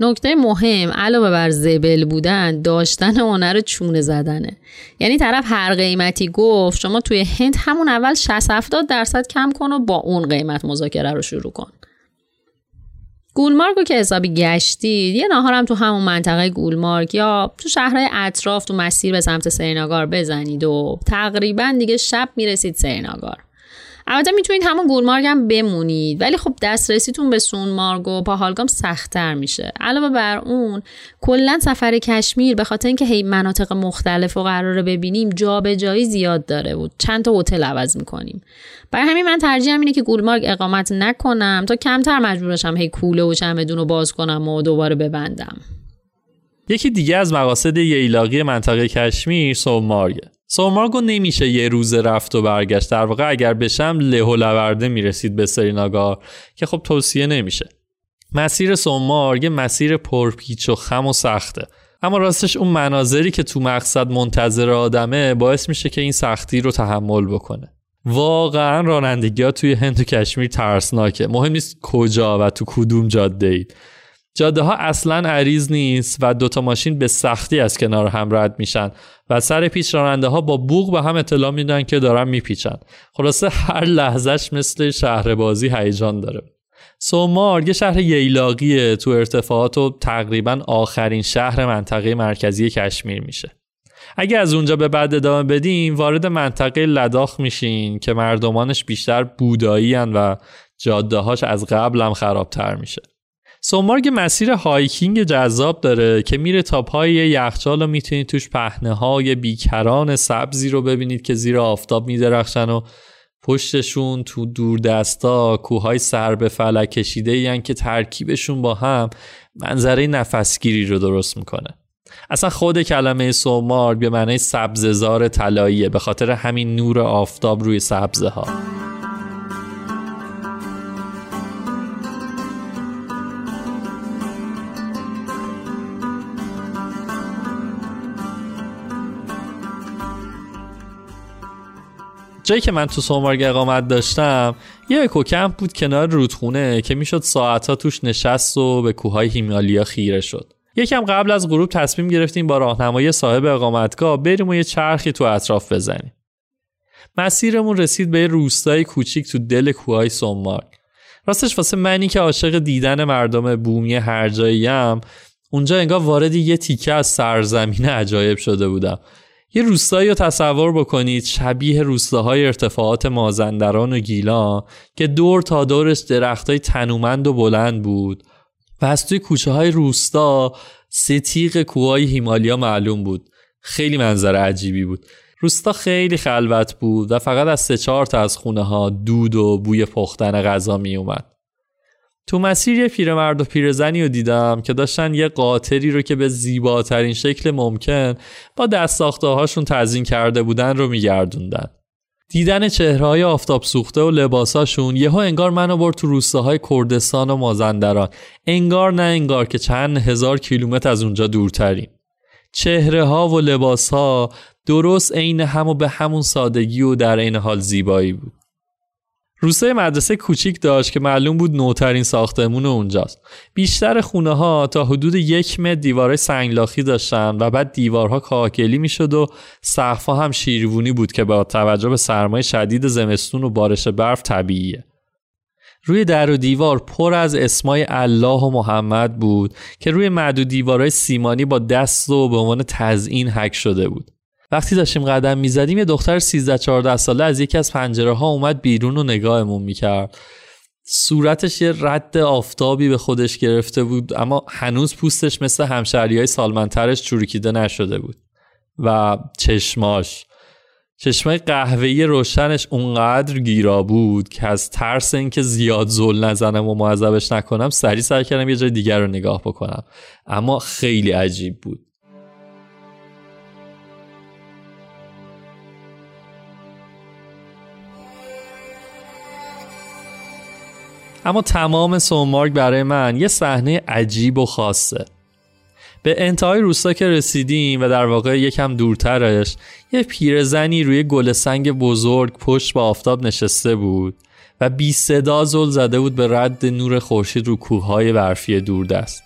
نکته مهم علاوه بر زبل بودن داشتن هنر چونه زدنه. یعنی طرف هر قیمتی گفت شما توی هند همون اول 60 70 درصد کم کن و با اون قیمت مذاکره رو شروع کن. گولمارگ رو که حسابی گشتید یه ناهارم تو همون منطقه گولمارگ یا تو شهرهای اطراف تو مسیر به سمت سریناگار بزنید و تقریبا دیگه شب می‌رسید سریناگار. البته می‌تونید همون گولمارگ هم بمونید. ولی خب دسترسیتون به سونمارگ و پاهالگام سختتر میشه. علاوه بر اون کلا سفر کشمیر به خاطر اینکه هی مناطق مختلف و قراره ببینیم جابجایی زیاد داره و چند تا هتل عوض می‌کنیم. برای همین من ترجیحم اینه که گولمارگ اقامت نکنم تا کمتر مجبورشم هی کوله و چمدون رو باز کنم و دوباره ببندم. یکی دیگه از مقاصد ییلاقی منطقه کشمیر سومارگه سومارگو نمیشه یه روز رفت و برگشت. در واقع اگر بشم له و لورده می‌رسید به سریناگار که خب توصیه نمیشه. مسیر سومار یه مسیر پرپیچ و خم و سخته. اما راستش اون مناظری که تو مقصد منتظر آدمه باعث میشه که این سختی رو تحمل بکنه. واقعا رانندگی ها توی هند و کشمیر ترسناکه. مهم نیست کجا و تو کدوم جاده اید جاده ها اصلا عریض نیست و دوتا ماشین به سختی از کنار هم رد میشن و سر پیچ راننده ها با بوغ به هم اطلاع میدن که دارن میپیچن. خلاصه هر لحظهش مثل شهر بازی هیجان داره. سونمارگ یه شهر ییلاقیه تو ارتفاعات و تقریبا آخرین شهر منطقه مرکزی کشمیر میشه. اگه از اونجا به بعد ادامه بدیم وارد منطقه لداخ میشین که مردمانش بیشتر بودایی و جاده هاش از قبل هم خرابتر میشه. سونمارگ مسیر hiking جذاب داره که میره تا پای یخچال و می‌تونید توش پهنه های بیکران سبزی رو ببینید که زیر آفتاب میدرخشن و پشتشون تو دور دستا کوههای سر به فلک کشیده این که ترکیبشون با هم منظره نفسگیری رو درست می‌کنه. اصلا خود کلمه سومار به معنی سبززار طلاییه به خاطر همین نور آفتاب روی سبزه ها جایی که من تو سومارگ اقامت داشتم یه اکوکمپ بود کنار رودخونه که می‌شد ساعتها توش نشست و به کوههای هیمالیا خیره شد. یکم قبل از غروب تصمیم گرفتیم با راهنمای صاحب اقامتگاه بریم و یه چرخی تو اطراف بزنیم. مسیرمون رسید به روستای کوچیک تو دل کوههای سومارگ راستش واسه منی که عاشق دیدن مردم بومی هر جاییم اونجا انگار وارد یه تیکه از سرزمین عجایب شده بودم. یه روستایی رو تصور بکنید شبیه روستاهای ارتفاعات مازندران و گیلان که دور تا دورش درختای تنومند و بلند بود و از توی کوچه های روستا ستیق کوههای هیمالیا معلوم بود. خیلی منظر عجیبی بود. روستا خیلی خلوت بود و فقط از سه چهار تا از خونه ها دود و بوی پختن غذا می اومد تو مسیر یه پیرمرد و پیرزنی رو دیدم که داشتن یه قاطری رو که به زیباترین شکل ممکن با دست تزین کرده بودن رو میگردوندن. دیدن چهرهای آفتاب سوخته و لباساشون یهو انگار منو برد تو روستاهای کردستان و مازندران. انگار نه انگار که چند هزار کیلومتر از اونجا دورتریم. چهره ها و لباس ها درست عین هم و به همون سادگی و در عین حال زیبایی بود. روسای مدرسه کوچیک داشت که معلوم بود نوترین ساختمون اونجاست. بیشتر خونه ها تا حدود یک متر دیوارهای سنگلاخی داشتن و بعد دیوارها کاکلی می‌شد و سقفها هم شیروونی بود که با توجه به سرمایه شدید زمستون و بارش برف طبیعیه. روی در و دیوار پر از اسمای الله و محمد بود که روی معدود دیوارهای سیمانی با دست و به عنوان تزئین حک شده بود. وقتی داشتیم قدم می‌زدیم یه دختر 13 14 ساله از یکی از پنجره ها اومد بیرون و نگاهمون می‌کرد. صورتش یه رد آفتابی به خودش گرفته بود اما هنوز پوستش مثل همشهری های سالمنترش چروکیده نشده بود. و چشماش. چشمای قهوه‌ای روشنش اونقدر گیرا بود که از ترس اینکه زیاد زل نزنم و معذبش نکنم سری سعی کردم یه جای دیگر رو نگاه بکنم. اما خیلی عجیب بود. اما تمام سومارگ برای من یه صحنه عجیب و خاصه. به انتهای روستا که رسیدیم و در واقع یکم دورترش یه پیرزنی روی گل سنگ بزرگ پشت به آفتاب نشسته بود و بی صدا زل زده بود به رد نور خورشید رو کوههای برفی دوردست.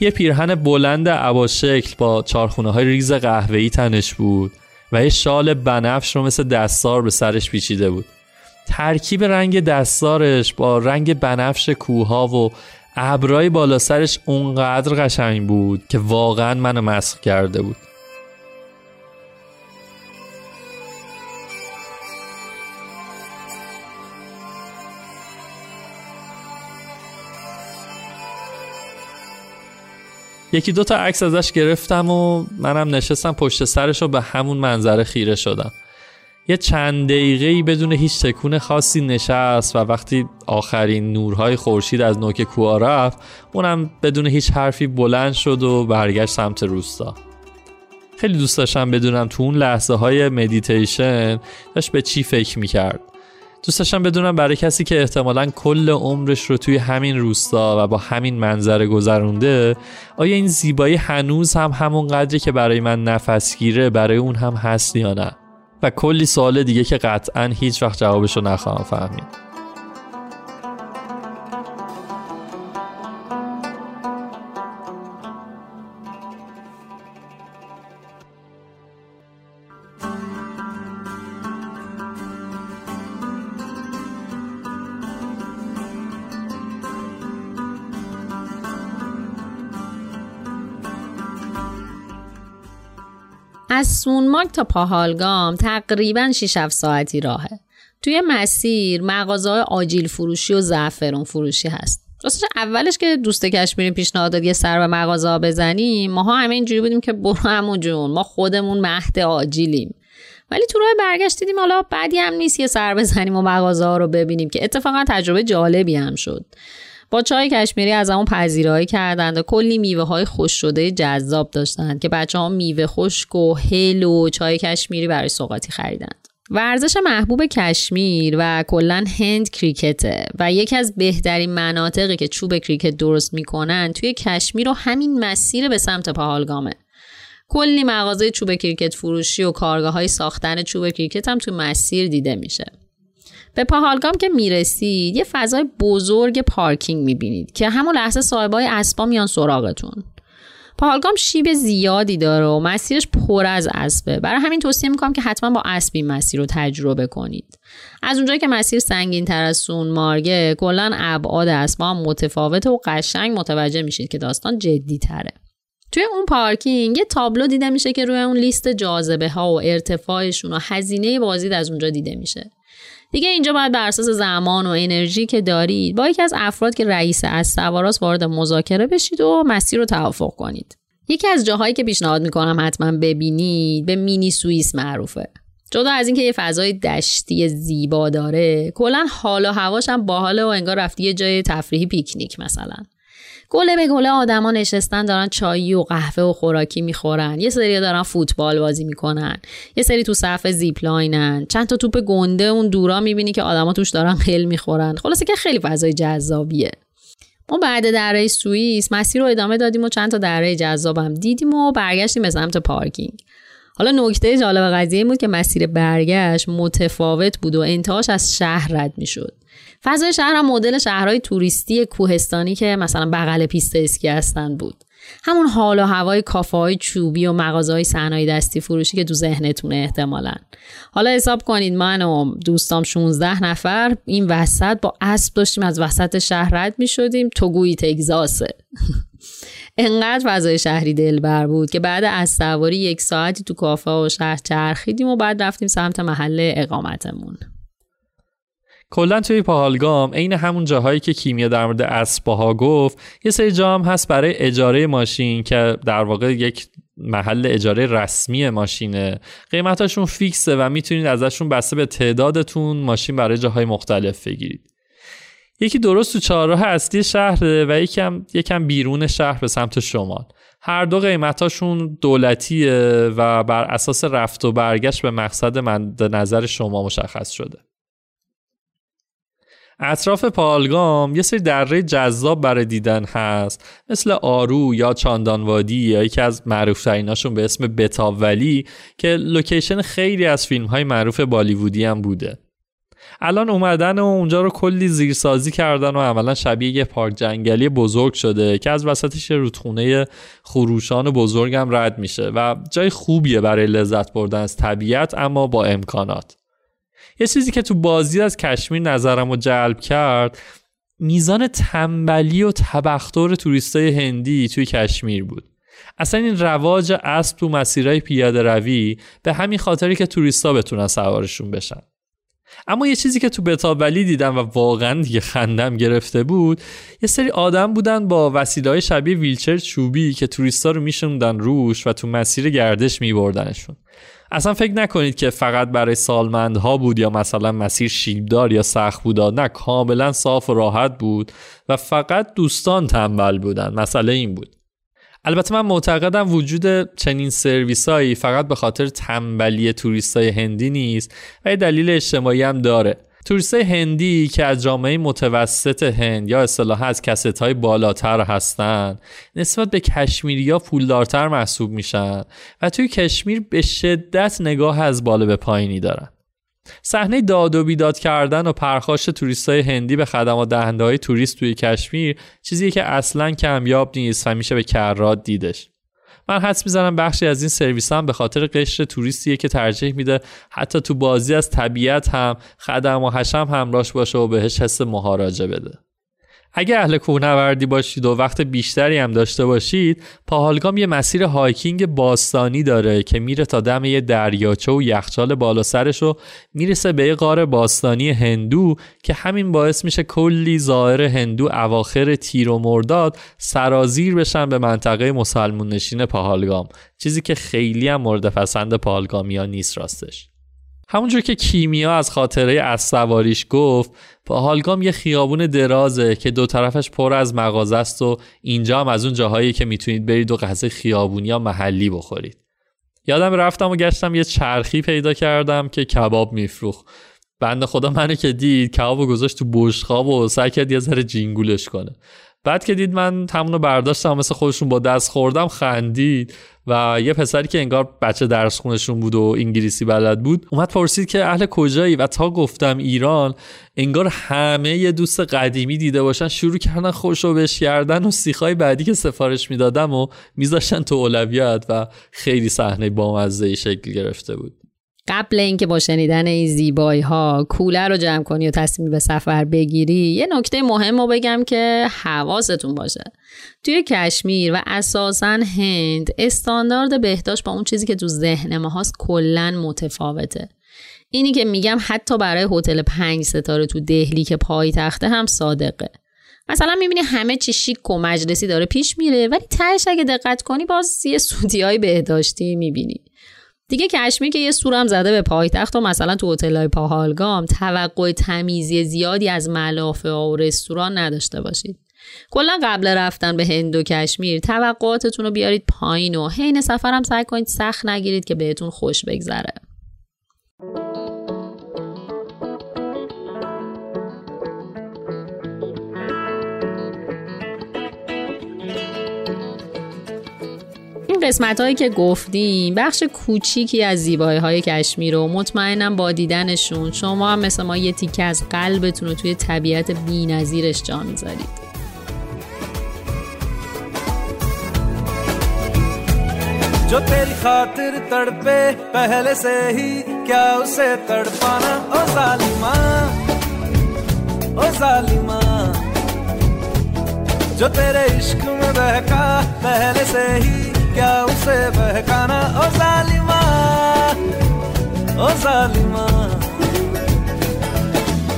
یه پیرهن بلند عباشکل با چارخونه های ریز قهوه‌ای تنش بود و یه شال بنفش رو مثل دستار به سرش پیچیده بود. ترکیب رنگ دستارش با رنگ بنفش کوها و ابرای بالا سرش اونقدر قشنگ بود که واقعا منو مسخ کرده بود. یکی دوتا عکس ازش گرفتم و منم نشستم پشت سرش و به همون منظره خیره شدم. یه چند دقیقه بدون هیچ تکون خاصی نشست و وقتی آخرین نورهای خورشید از نوک کوه رفت اونم بدون هیچ حرفی بلند شد و برگشت سمت روستا. خیلی دوست داشتم بدونم تو اون لحظه های مدیتیشن داشت به چی فکر می‌کرد. دوست داشتم بدونم برای کسی که احتمالا کل عمرش رو توی همین روستا و با همین منظره گذرونده آیا این زیبایی هنوز هم همون قدری که برای من نفسگیره برای اون هم هست یا نه؟ و کلی سوال دیگه که قطعا هیچ وقت جوابش رو نخواهم فهمید. از سونمارک تا پاهالگام تقریبا 6 7 ساعتی راهه. توی مسیر مغازه های آجیل فروشی و زعفرون فروشی هست. راستش اولش که دوست کشمیری پیشنهاد داد یه سر به مغازه ها بزنیم ماها همه اینجوری بودیم که برو همون جون ما خودمون مهد آجیلیم ولی تو راه برگشت دیدیم حالا بعدی هم نیست یه سر بزنیم و مغازه ها رو ببینیم که اتفاقا تجربه جالبی هم شد با چای کشمیری از همون پذیرایی کردند و کلی میوه های خوش شده جذاب داشتند که بچه ها میوه خشک و هل و چای کشمیری برای سوقاتی خریدند. ورزش محبوب کشمیر و کلا هند کریکته و یکی از بهترین مناطقی که چوب کریکت درست می‌کنن توی کشمیر و همین مسیر به سمت پاهالگامه. کلی مغازه چوب کریکت فروشی و کارگاه های ساختن چوب کریکت هم تو مسیر دیده میشه. به پاهالگام که می‌رسید یه فضای بزرگ پارکینگ می‌بینید که همون لحظه صاحبای اسبا میان سراغتون. پاهالگام شیب زیادی داره و مسیرش پر از اسبه. برای همین توصیه می‌کنم که حتما با اسب مسیر رو تجربه کنید. از اونجایی که مسیر سنگین تر از سون مارگه کلا ابعاد اسبا هم متفاوته و قشنگ متوجه میشید که داستان جدی تره توی اون پارکینگ یه تابلو دیده میشه که روی اون لیست جاذبه ها و ارتفاعشون و هزینه بازدید از اونجا دیده میشه. دیگه اینجا باید بر اساس زمان و انرژی که دارید با یکی از افراد که رئیس از سواراست وارد مذاکره بشید و مسیر رو توافق کنید. یکی از جاهایی که پیشنهاد می‌کنم حتما ببینید به مینی سوئیس معروفه. جدا از اینکه یه فضای دشتی زیبا داره کلا حال و هواش هم باحاله و انگار رفتی یه جای تفریحی پیکنیک مثلا. گله به گله آدما نشستن دارن چایی و قهوه و خوراکی می‌خورن. یه سری دارن فوتبال بازی می‌کنن. یه سری تو صف زیپلاینن. چند تا توپ گنده اون دورا می‌بینی که آدما توش دارن خیل می‌خورن. خلاصه که خیلی فضای جذابیه. ما بعد دره سوئیس مسیر رو ادامه دادیم و چند تا دره جذابم دیدیم و برگشتیم به سمت پارکینگ. حالا نکته جالب قضیه بود که مسیر برگشت متفاوت بود و انتهاش از شهر رد می‌شد. فضای شهر مدل شهرهای توریستی کوهستانی که مثلا بغل پیست اسکی هستن بود. همون حال و هوای کافه های چوبی و مغازه های صنایع دستی فروشی که تو ذهنتونه احتمالا. حالا حساب کنید من و دوستام 16 نفر این وسط با اسب داشتیم از وسط شهر رد می شدیم تو گویی تگزاسه. [LAUGHS] انقدر فضای شهری دلبر بود که بعد از سواری یک ساعتی تو کافه و شهر چرخیدیم و بعد رفتیم سمت محل اقامتمون. کلا توی پاهالگام عین همون جاهایی که کیمیا در مورد اسباها گفت یه سری جا هم هست برای اجاره ماشین که در واقع یک محل اجاره رسمی ماشینه. قیمتاشون فیکسه و می‌تونید ازشون بسته به تعدادتون ماشین برای جاهای مختلف بگیرید. یکی درست تو چهارراه اصلی شهره و یکم یکم بیرون شهر به سمت شمال. هر دو قیمتاشون دولتیه و بر اساس رفت و برگشت به مقصد مد نظر شما مشخص شده. اطراف پالگام یه سری دره جذاب برای دیدن هست. مثل آرو یا چاندانوادی یا یکی از معروف تریناشون به اسم بتاولی که لوکیشن خیلی از فیلم های معروف بالیوودی هم بوده. الان اومدن و اونجا رو کلی زیرسازی کردن و عملا شبیه یه پارک جنگلی بزرگ شده که از وسطش رودخونه خروشان بزرگم رد میشه و جای خوبیه برای لذت بردن از طبیعت اما با امکانات. یه چیزی که تو بازی از کشمیر نظرم رو جلب کرد میزان تنبلی و تبختر توریستای هندی توی کشمیر بود. اصلا این رواج اسب تو مسیرهای پیاده روی به همین خاطری که توریستا بتونن سوارشون بشن. اما یه چیزی که تو بتابلی دیدم و واقعا دیگه خندم گرفته بود یه سری آدم بودن با وسیله شبیه ویلچر چوبی که توریستا رو میشوندن روش و تو مسیر گردش میبردنشون. اصلا فکر نکنید که فقط برای سالمندها بود یا مثلا مسیر شیبدار یا سخت بود نه کاملا صاف و راحت بود و فقط دوستان تنبل بودن. مسئله این بود. البته من معتقدم وجود چنین سرویس هایی فقط به خاطر تنبلی توریست های هندی نیست و یه دلیل اجتماعی هم داره. توریست هندی که از جامعه متوسط هند یا اصطلاحا از caste های بالاتر هستن نسبت به کشمیری ها پولدارتر محسوب میشن و توی کشمیر به شدت نگاه از بالا به پایینی دارن. صحنه داد و بیداد کردن و پرخاش توریست های هندی به خدمات دهنده های توریست توی کشمیر چیزی که اصلا کمیاب نیست و میشه به کرات دیدش. من حس می‌زنم بخشی از این سرویس هم به خاطر قشر توریستیه که ترجیح میده حتی تو بازی از طبیعت هم خدم و حشم همراش باشه و بهش حس مهاراجه بده. اگه اهل کوهنوردی باشید و وقت بیشتری هم داشته باشید پاهالگام یه مسیر hiking باستانی داره که میره تا دم یه دریاچه و یخچال بالا سرش و می‌رسه به یه غار باستانی هندو که همین باعث میشه کلی زائر هندو اواخر تیر و مرداد سرازیر بشن به منطقه مسلمون نشین پاهالگام. چیزی که خیلی هم مورد پسند پاهالگامیا نیست راستش. همونجور که کیمیا از خاطره اسب سواریش گفت پاهالگام یه خیابون درازه که دو طرفش پر از مغازه است و اینجا هم از اون جاهایی که می‌تونید برید و غذای خیابونی یا محلی بخورید. یادم رفتم و گشتم یه چرخی پیدا کردم که کباب میفروخ بنده خدا منو که دید کباب گذاشت تو بشخاب و سعی کرد یه ذره جینگولش کنه. بعد که دید من همونو برداشتم مثل خودشون با دست خوردم خندید و یه پسری که انگار بچه درس خونشون بود و انگلیسی بلد بود اومد پرسید که اهل کجایی؟ و تا گفتم ایران انگار همه یه دوست قدیمی دیده باشن شروع کردن خوشو بش کردن و سیخای بعدی که سفارش می‌دادم و میذاشتن تو اولویت و خیلی صحنه بامزه شکل گرفته بود. قبل اینکه با شنیدن این زیبایی ها کوله رو جمع کنی و تصمیم به سفر بگیری یه نکته مهم رو بگم که حواستون باشه. توی کشمیر و اساسا هند استاندارد بهداشت با اون چیزی که تو ذهن ما هاست کلا متفاوته. اینی که میگم حتی برای هتل پنج ستاره تو دهلی که پایتخته هم صادقه. مثلا می‌بینی همه چی شیک و مجلسی داره پیش میره ولی تهش اگه دقت کنی باز یه سودی های بهداشتی می‌بینی. دیگه کشمیر که یه سورم زده به پایتخت و مثلا تو هتل‌های پاهالگام توقع تمیزی زیادی از ملافه و رستوران نداشته باشید. کلا قبل رفتن به هند و کشمیر توقعاتتون رو بیارید پایین و حین سفرم سعی کنید سخت نگیرید که بهتون خوش بگذره. قسمت هایی که گفتیم بخش کوچیکی از زیبایی های کشمیر رو مطمئنم با دیدنشون شما هم مثل ما یه تیکه از قلبتون رو توی طبیعت بی نظیرش جا می‌ذارید. جو تیری خاطر تڑپے پہلے سے ہی کیا اسے تڑپانا؟ او ظالمہ او ظالمہ۔ جو تیرے عشق میں بہکا پہلے سے ہی ओ जालिमा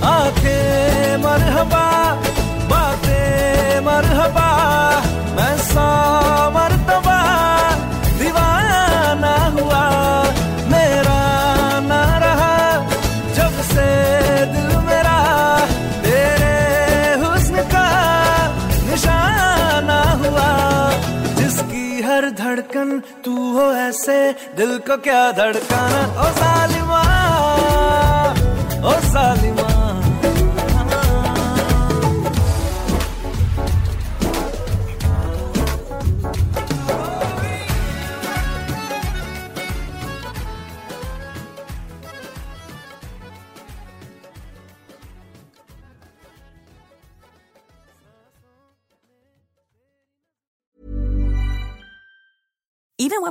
आँखें मरहबा बातें मरहबा मैं सौ ऐसे दिल को क्या धड़काना? ओ सालिमा ओ सालिमा।